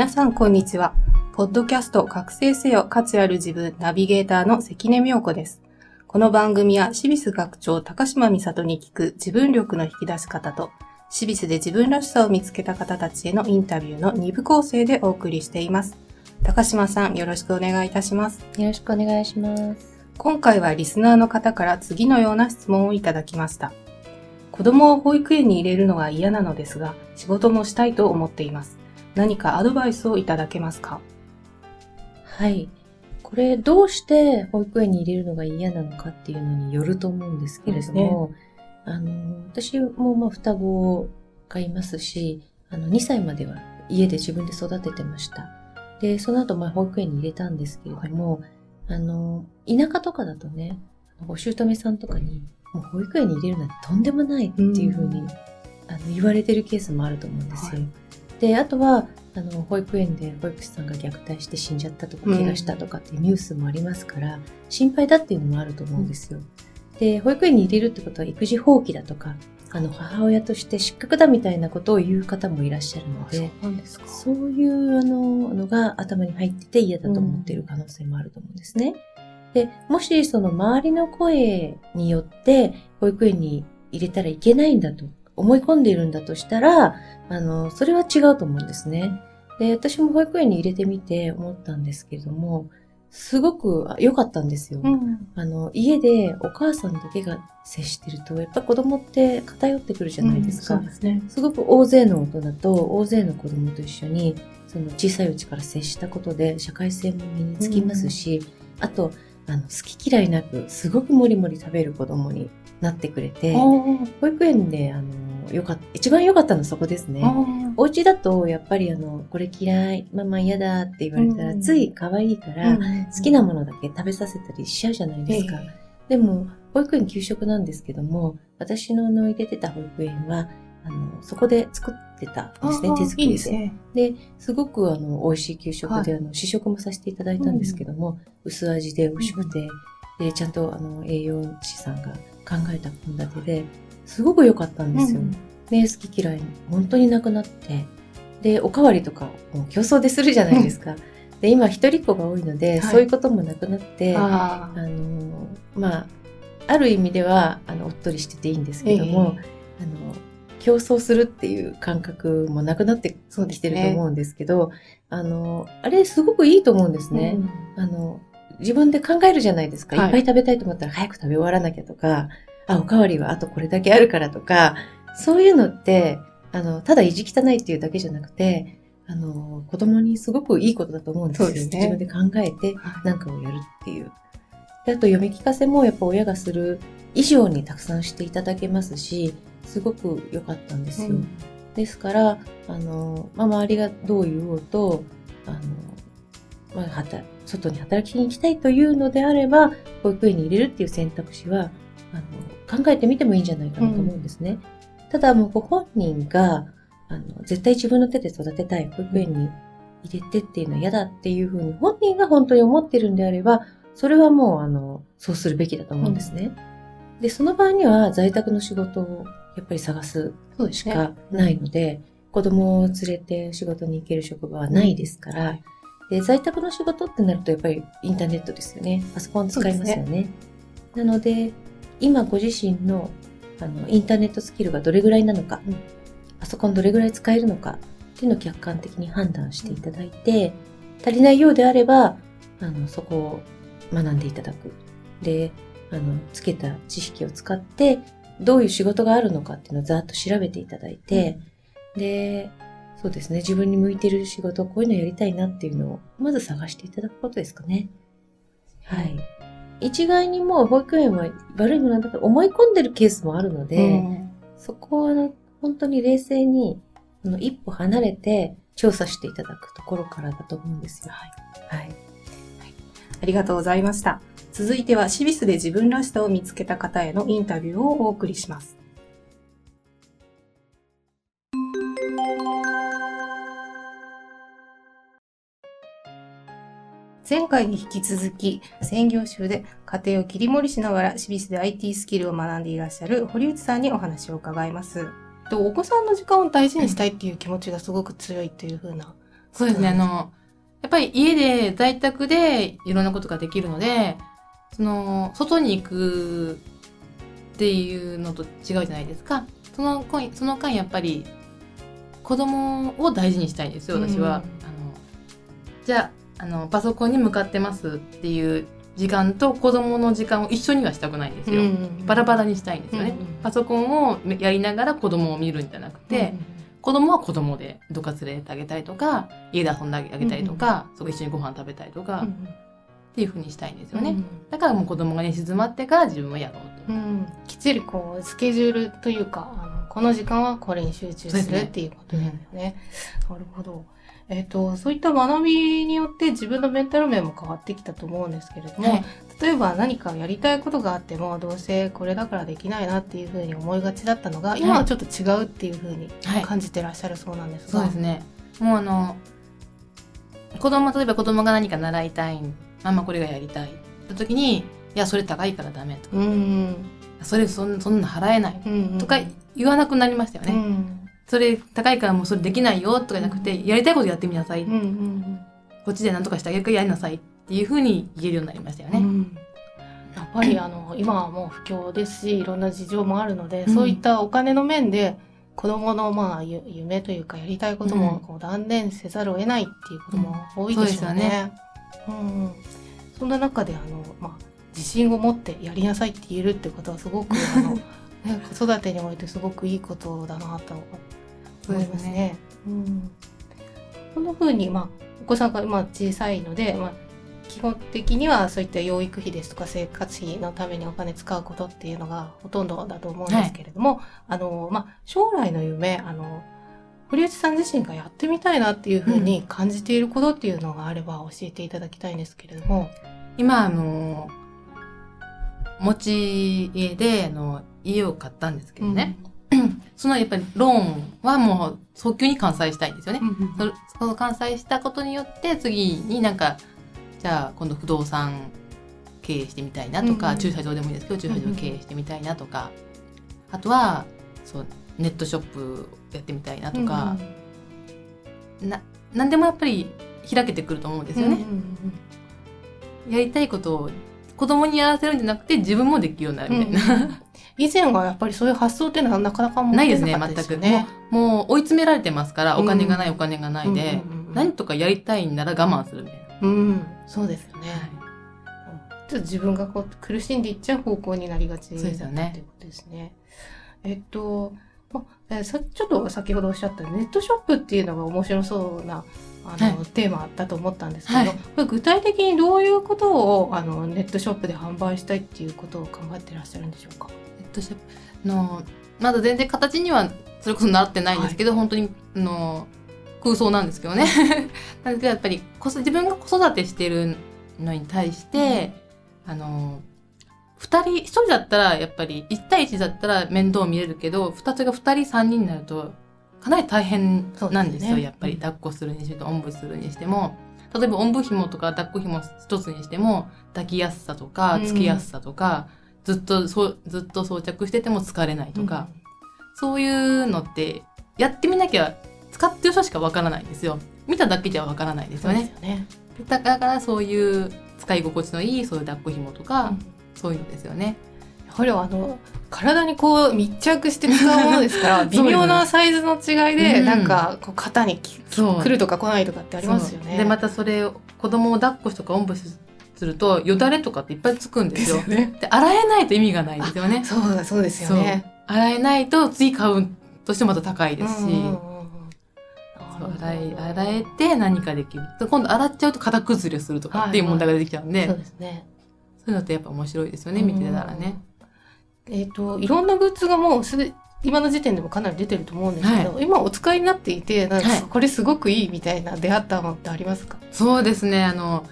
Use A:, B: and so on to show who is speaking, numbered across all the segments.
A: 皆さん、こんにちは。ポッドキャスト、覚醒せよ、価値ある自分、ナビゲーターの関根妙子です。この番組は、シビス学長、高島美里に聞く自分力の引き出し方と、シビスで自分らしさを見つけた方たちへのインタビューの2部構成でお送りしています。高島さん、よろしくお願いいたします。
B: よろしくお願いします。
A: 今回はリスナーの方から次のような質問をいただきました。子供を保育園に入れるのが嫌なのですが、仕事もしたいと思っています。何かアドバイスをいただけますか？
B: はい。これ、どうして保育園に入れるのが嫌なのかっていうのによると思うんですけれども、あの、私もまあ双子がいますし、あの、2歳までは家で自分で育ててました。で、その後まあ保育園に入れたんですけれども、あの、田舎とかだとね、お姑さんとかに、もう保育園に入れるなんてとんでもないっていうふうに、あの言われてるケースもあると思うんですよ。
A: はい
B: で、あとは、あの、保育園で保育士さんが虐待して死んじゃったとか、
A: うん
B: 怪我したとかっていうニュースもありますから、心配だっていうのもあると思うんですよ。で、保育園に入れるってことは育児放棄だとか、あの、母親として失格だみたいなことを言う方もいらっしゃるので、
A: なんですか
B: そういうあののが頭に入ってて嫌だと思っている可能性もあると思うんですね。で、もしその周りの声によって保育園に入れたらいけないんだと思い込んでいるんだとしたら、あの、それは違うと思うんですね。で、私も保育園に入れてみて思ったんですけれども、すごくあ良かったんですよ。
A: うん。
B: あの、家でお母さんだけが接してると、やっぱ子供って偏ってくるじゃないですか。
A: そうですね。
B: すごく大勢の大人と大勢の子供と一緒にその小さいうちから接したことで社会性も身につきますし、あとあの好き嫌いなくすごくもりもり食べる子供になってくれて保育園であのよかっ一番良かったのはそこですね。お家だとやっぱりあのこれ嫌いママ嫌だって言われたら、
A: うん
B: つい可愛いから、好きなものだけ食べさせたりしちゃうじゃないですか。でも、保育園給食なんですけども、私のあの入れてた保育園は、あの、そこで作ってたんですね、手作りで。
A: いいですね。
B: で、すごくあの、美味しい給食で、
A: は
B: あの、試食もさせていただいたんですけども、薄味で美味しくて、で、ちゃんとあの、栄養士さんが考えた献立で、すごく良かったんですよ。で、好き嫌い本当になくなって、で、おかわりとかもう競争でするじゃないですか。で、今一人っ子が多いので、
A: はい。
B: そういうこともなくなって、
A: あ
B: あのまあある意味ではあのおっとりしてていいんですけども、あの競争するっていう感覚もなくなってきてると思うんですけどあのあれすごくいいと思うんですね。あの自分で考えるじゃないですか、
A: はい。
B: い、っぱい食べたいと思ったら早く食べ終わらなきゃとかあおかわりはあとこれだけあるからとかそういうのってあのただ意地汚いっていうだけじゃなくてあの子供にすごくいいことだと思うんですよ
A: ね
B: 自分で考えて
A: はい
B: なんかをやるっていう。であと読み聞かせもやっぱ親がする以上にたくさんしていただけますし、すごく良かったんですよ。ですから、あの、まあ、周りがどう言おうと、あの、まあ、外に働きに行きたいというのであれば、保育園に入れるっていう選択肢は、あの、考えてみてもいいんじゃないかなと思うんですね。ただ、もうご本人が、あの、絶対自分の手で育てたい、保育園に入れてっていうのは嫌だっていうふうに本人が本当に思ってるんであれば、それはもう、あの、そうするべきだと思うんですね。で、その場合には在宅の仕事をやっぱり探す。しかないので、子供を連れて仕事に行ける職場はないですから、で在宅の仕事ってなるとやっぱりインターネットですよね。パソコン使いますよね。なので、今ご自身のあのインターネットスキルがどれぐらいなのか、
A: うん
B: パソコンどれぐらい使えるのかっっていうのを客観的に判断していただいて、足りないようであれば、あの、そこを学んでいただく。で、あの、つけた知識を使って、どういう仕事があるのかっていうのをざっと調べていただいて、で、そうですね、自分に向いてる仕事、こういうのやりたいなっていうのを、まず探していただくことですかね。はい。一概にもう保育園は悪いものだと思い込んでるケースもあるので、うん、そこは本当に冷静に一歩離れて調査していただくところからだと思うんですよ。はい。はい。はい、
A: ありがとうございました。続いては、シビスで自分らしさを見つけた方へのインタビューをお送りします。前回に引き続き、専業主婦で家庭を切り盛りしながら、シビスで IT スキルを学んでいらっしゃる堀内さんにお話を伺います。お子さんの時間を大事にしたいっていう気持ちがすごく強いっていうふうな。
C: そうですね。あの、やっぱり家で在宅でいろんなことができるので、その、外に行くっていうのと違うじゃないですか。その間、その間やっぱり子供を大事にしたいんですよ、私は。うん、あのじゃあ、あのパソコンに向かってますっていう時間と子供の時間を一緒にはしたくないんですよ。バラバラにしたいんですよね。パソコンをやりながら子供を見るんじゃなくて、子供は子供でどっか連れてあげたりとか、家で遊んであげたりとか、そこ一緒にご飯食べたりとか、っていうふうにしたいんですよね。だからもう子供が寝静まってから自分はやろうと。うん、
A: きっちりこう、スケジュールというか、あのこの時間はこれに集中するっていうことだよね。なるほど。えっ、ー、と、そういった学びによって自分のメンタル面も変わってきたと思うんですけれども、はい、例えば何かやりたいことがあっても、どうせこれだからできないなっていうふうに思いがちだったのが、今はちょっと違うっていうふうに感じてらっしゃるそうなんです
C: が。はい、そうですね。もうあの、子供、例えば子供が何か習いたい、ママこれがやりたい。って時に、いや、それ高いからダメとか、うん、それそんそんな払えないとか言わなくなりましたよね。うんそれ高いからもうそれできないよとかじゃなくて、やりたいことやってみなさい、うんうんうん、こっちで何とかしてあげるやりなさいっていうふうに言えるようになりましたよね。うん、
A: やっぱりあの今はもう不況です。しいろんな事情もあるので、うん、そういったお金の面で子供のまあ夢というかやりたいこともこう断念せざるを得ないっていうことも多いでしょうね。うん、ね、そんな中であの、まあ、自信を持ってやりなさいって言えるってことはすごくあの、ね、子育てにおいてすごくいいことだなと思いますね。ねうん、こんな風に、まあ、お子さんがまあ小さいので、まあ、基本的にはそういった養育費ですとか生活費のためにお金使うことっていうのがほとんどだと思うんですけれども、はい、あの、まあ、将来の夢、あの、堀内さん自身がやってみたいなっていうふうに感じていることっていうのがあれば教えていただきたいんですけれども。
C: 今、あの、持ち家で、あの、家を買ったんですけどね。うん そのやっぱりローンはもう早急に完済したいんですよね。その完済したことによって次になんかじゃあ今度不動産経営してみたいなとか、駐車場でもいいですけど駐車場経営してみたいなとか、あとはそうネットショップやってみたいなとか、な何でもやっぱり開けてくると思うんですよね。やりたいことを子供にやらせるんじゃなくて自分もできるようになるみたいな、うん、
A: 以前はやっぱりそういう発想っていうのはなかなか
C: ないですね、全く。もう、もう追い詰められてますから、お金がない、お金がないで、何とかやりたいんなら我慢するみたいな。
A: うん、そうですよね。はいちょっと自分がこう苦しんでいっちゃう方向になりがち
C: そうですよね。
A: っていうことですね。えっと、まえさちょっと先ほどおっしゃったネットショップっていうのが面白そうなあの、はい、テーマだと思ったんですけど、はい、これ具体的にどういうことをあのネットショップで販売したいっていうことを考えてらっしゃるんでしょうか？ネットショッ
C: プのまだ全然形にはそれこそなってないんですけど、はい、本当にの空想なんですけどね。なんですけどやっぱり自分が子育てしてるのに対して、うん、あの2人1人だったらやっぱり1対1だったら面倒見れるけど2つが2人3人になるとかなり大変なんですよ、ね、やっぱり。抱っこするにしてもおんぶするにしても。例えばおんぶ紐とか抱っこ紐一つにしても抱きやすさとかつきやすさとか、うん、ずっとそずっと装着してても疲れないとか、うん、そういうのってやってみなきゃ使ってる人しかわからないんですよ。見ただけじゃわからないですよね、ね、だからそういう使い心地のいいそういう抱っこ紐とか、うん、そういうのですよね。
A: やはりあの体にこう密着して使うものですから 微妙なサイズの違いで
C: うん
A: なんかこう肩にき
C: そう
A: 来るとか来ないとかってありますよね。
C: でまたそれを子供を抱っこしとかおんぶしするとよだれとかっていっぱいつくんで
A: ですす
C: よ
A: よ。ね。
C: で洗えないと意味がないんですよね。
A: そうだそうですよね。
C: 洗えないと次買うとしてもまた高いですし、
A: うんうんうんうん
C: そう洗い洗えて何かできるで今度洗っちゃうと型崩れするとかっていう問題が出てきちゃうんで、
A: そうですね。
C: そういうのってやっぱ面白いですよね見てたらね。
A: えっ、といろんなグッズがもうすで今の時点でもかなり出てると思うんですけど、今お使いになっていてなんか
C: はい
A: これすごくいいみたいな出会ったのってありますか？
C: そうですねあの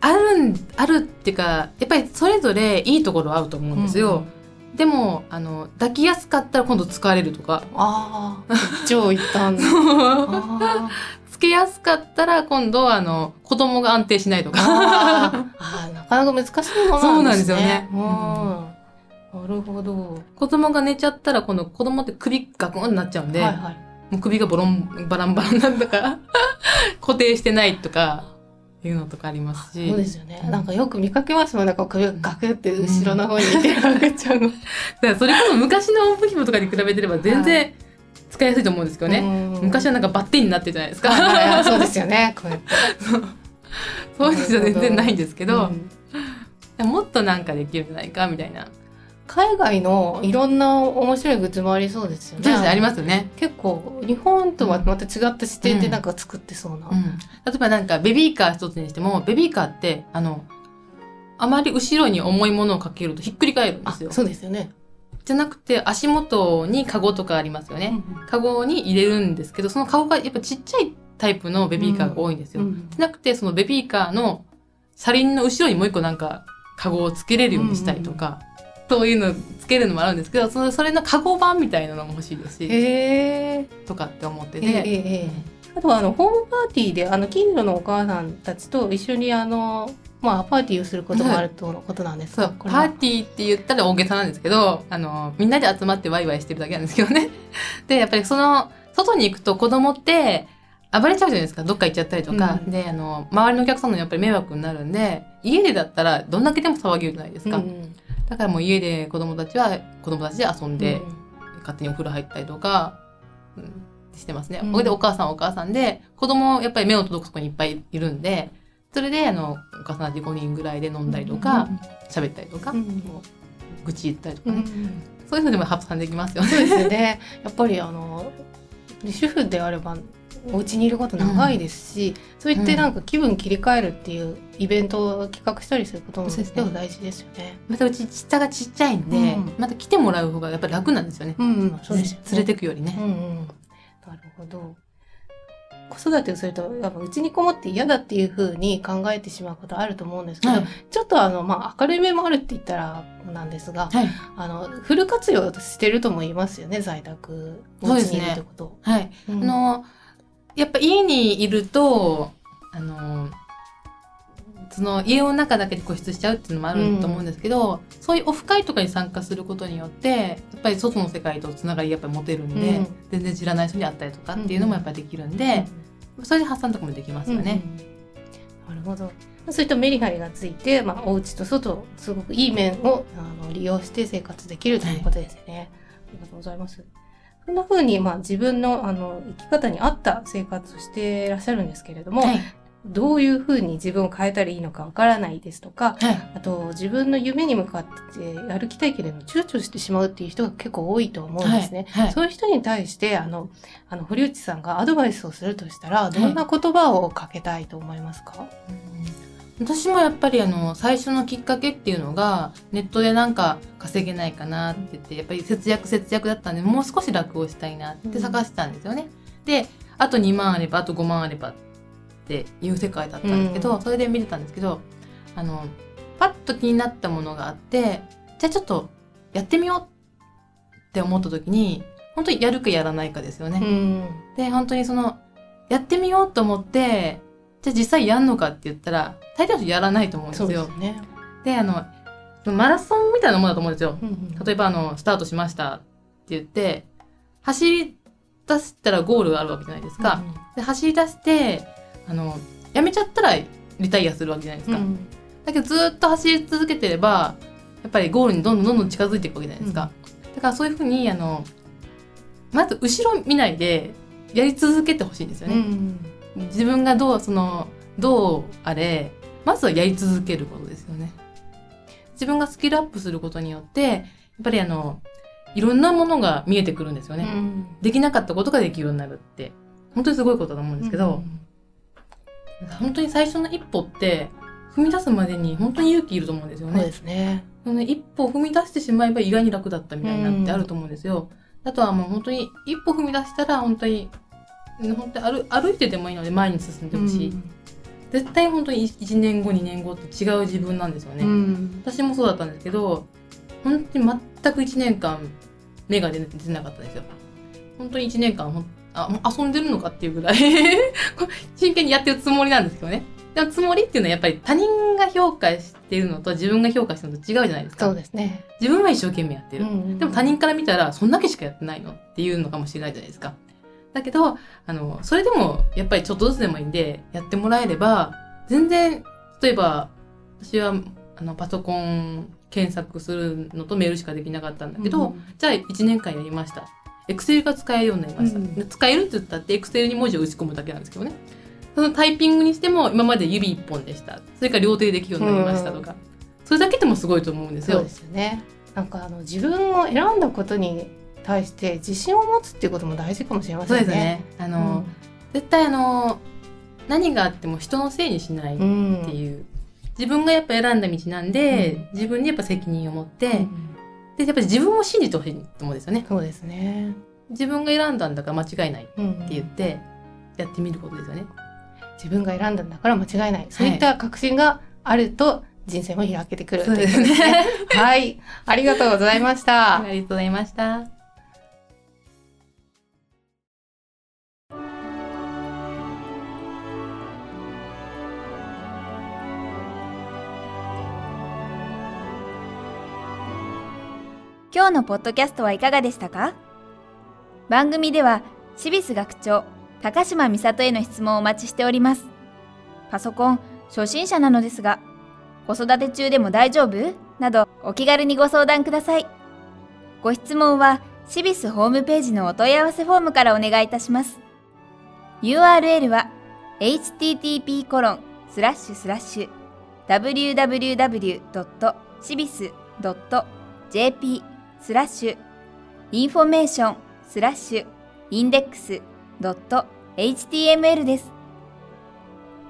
C: あるんあるっていうかやっぱりそれぞれいいところはあると思うんですよ。
A: うん
C: でもあの抱きやすかったら今度疲れるとか
A: ああ、超一旦。あ
C: つけやすかったら今度あの子供が安定しないと
A: ー
C: か。
A: あーあー、なかなか難しいもの
C: そうなんん
A: なでね
C: ですすよね。
A: うんなるほど。
C: 子供が寝ちゃったら今度子供って首ガクンってなっちゃうんで、
A: はいはい。
C: もう首がボロンバランバランなんだから固定してないとかいうのとかありますし
A: そうですよね。
C: うん
A: なんかよく見かけますもん。なんか首がガクって後ろの方に手が上がっちゃうの。
C: だからそれこそ昔のおんぶひもとかに比べてれば全然使いやすいと思うんですけどね、
A: ね
C: 昔はなんかバッテンになってるじゃないですか、
A: はいはい そうですよね。こうやって。
C: そういうのじゃ全然ないんですけど、
A: うん
C: もっとなんかできるんじゃないかみたいな、
A: 海外のいろんな面白いグッズもありそうですよね。
C: ありますよね、
A: 結構日本とはまた違った視点でなんか作ってそうな。
C: うん、例えばなんかベビーカー一つにしてもベビーカーってあのあまり後ろに重いものをかけるとひっくり返るんで
A: あ
C: すよ。
A: そうですよね。
C: じゃなくて足元にカゴとかありますよね、カゴに入れるんですけどそのカゴがやっぱちっちゃいタイプのベビーカーが多いんですよ、
A: うん。
C: じゃなくてそのベビーカーの車輪の後ろにもう一個なんかカゴをつけれるようにしたりとか、そういうのつけるのもあるんですけどそのそれのカゴ版みたいなのも欲しいですし。とかって思って
A: ええ
C: て、
A: ええあとはあのホームパーティーであの近所のお母さんたちと一緒にあのまあパーティーをすることもあるとのことなんです
C: パーティーって言ったら大げさなんですけどあのみんなで集まってワイワイしてるだけなんですけどね。でやっぱりその外に行くと子供って暴れちゃうじゃないですか。どっか行っちゃったりとか、
A: うん
C: であの周りのお客さんのやっぱり迷惑になるんで家でだったらどんだけでも騒げるじゃないですか、
A: うん
C: だからもう家で子供たちは子供たちで遊んで、
A: うん
C: 勝手にお風呂入ったりとか、うんしてますね。
A: うん
C: でお母さんはお母さんで子供やっぱり目を届くとこにいっぱいいるんでそれであのお母さんたち5人ぐらいで飲んだりとか喋、ったりとか、
A: うん
C: 愚痴言ったりとかね、
A: うん
C: そういうのでも発散できますよね。
A: そうですよね。やっぱりあの主婦であればお家にいること長いですし、そう言ってなんか気分切り替えるっていうイベントを企画したりすることも
C: そうですね
A: でも大事ですよね。
C: またうち下がちっちゃいんで、
A: うん
C: また来てもらう方がやっぱり楽なんですよね。
A: うん、うん、そうです。
C: 連れてくよりね。
A: うんうん。なるほど。子育てをすると、やっぱうちにこもって嫌だっていうふうに考えてしまうことあると思うんですけど、
C: はい
A: ちょっとあの、まあ、明るい面もあるって言ったらなんですが、
C: はい。
A: あの、フル活用してるとも言いますよね、在宅。お家にいるってことを。
C: はい。
A: うん
C: あの、やっぱ家にいると、あの、その家の中だけで固執しちゃうっていうのもあると思うんですけど、そういうオフ会とかに参加することによってやっぱり外の世界とつながりやっぱり持てるんで、
A: うん
C: 全然知らない人に会ったりとかっていうのもやっぱりできるんで、それで発散とかもできますよね。
A: うんなるほど。そういったメリハリがついて、まあ、お家と外、すごくいい面をあの利用して生活できるということですね。ありがとうございます。そんな風に、まあ、自分のあの生き方に合った生活をしていらっしゃるんですけれども、
C: はい。
A: どういう風に自分を変えたらいいのかわからないですとか、
C: はい。
A: あと自分の夢に向かって歩きたいけれども躊躇してしまうっていう人が結構多いと思うんですね。
C: はい。
A: そういう人に対して、あの、あの、堀内さんがアドバイスをするとしたら、どんな言葉をかけたいと思いますか、
C: 私もやっぱりあの最初のきっかけっていうのがネットでなんか稼げないかなって言ってやっぱり節約節約だったんでもう少し楽をしたいなって探してたんですよね。であと2万あればあと5万あればっていう世界だったんですけど、
A: うん
C: それで見てたんですけどあのパッと気になったものがあってじゃあちょっとやってみようって思った時に本当にやるかやらないかですよね。
A: ん。
C: で本当にそのやってみようと思ってじゃあ実際やんのかって言ったら大抵の人やらないと思うんですよ
A: よ。ね。
C: であのマラソンみたいなものだと思うんですよ。
A: うん
C: 例えばあのスタートしましたって言って走り出したらゴールがあるわけじゃないですか。で走り出してあのやめちゃったらリタイアするわけじゃないですか。
A: うん
C: だけどずっと走り続けてればっぱりゴールにどんどんどんどん近づいていくわけじゃないですか、だからそういうふうにあのまず後ろ見ないでやり続けてほしいんですよね、自分がどうそのどうあれまずはやり続けることですよね自分がスキルアップすることによってやっぱりあのいろんなものが見えてくるんですよね、できなかったことができるようになるって本当にすごいことだと思うんですけど、本当に最初の一歩って踏み出すまでに本当に勇気いると思うんですよね。
A: そうですね。
C: その一歩踏み出してしまえば意外に楽だったみたいなってあると思うんですよ。あとはもう本当に一歩踏み出したら本当に本当に歩歩いてでもいいので前に進んでほしい、絶対本当に1年後2年後って違う自分なんですよね、私もそうだったんですけど本当に全く1年間芽が出てなかったですよ本当に1年間ほんあ遊んでるのかっていうぐらい 真剣にやってるつもりなんですけどねでもつもりっていうのはやっぱり他人が評価しているのと自分が評価してるのと違うじゃないですか。
A: そうですね。
C: 自分は一生懸命やってる。うんうん、でも他人から見たらそんだけしかやってないのっていうのかもしれないじゃないですか。だけど、あの、それでもやっぱりちょっとずつでもいいんでやってもらえれば、全然、例えば私はあのパソコン検索するのとメールしかできなかったんだけど、うん、じゃあ1年間やりました。エクセルが使えるようになりました。うん、使えるって言ったってエクセルに文字を打ち込むだけなんですけどね。そのタイピングにしても今まで指一本でしたそれから両手でできるようになりましたとか、うん、それだけでもすごいと思うんですよ。
A: そうですよねなんかあの自分を選んだことに対して自信を持つっていうことも大事かもしれませんね。
C: そうですねあの、うん、絶対あの何があっても人のせいにしないっていう、うん、自分がやっぱ選んだ道なんで、自分にやっぱ責任を持って、でやっぱり自分を信じてほしいと思うんですよね。
A: そうですね
C: 自分が選んだんだから間違いないって言って、やってみることですよね。
A: 自分が選んだんだから間違いない。そういった確信があると、人生も開けてくる
C: ということですね。
A: はい。ありがとうございました。
C: ありがとうございました。
D: 今日のポッドキャストはいかがでしたか？番組では、シビス学長、高島美里への質問をお待ちしております。パソコン初心者なのですが、子育て中でも大丈夫？などお気軽にご相談ください。ご質問はシビスホームページのお問い合わせフォームからお願いいたします。URL は http コロンスラッシュスラッシュ www.cibis.jp slash information slash index .html です。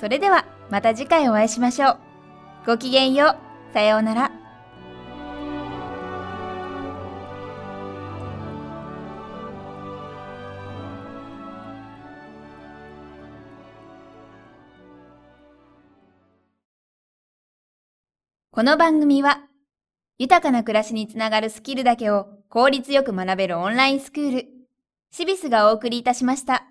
D: それではまた次回お会いしましょう。ごきげんよう。さようなら。この番組は、豊かな暮らしにつながるスキルだけを効率よく学べるオンラインスクール、シビスがお送りいたしました。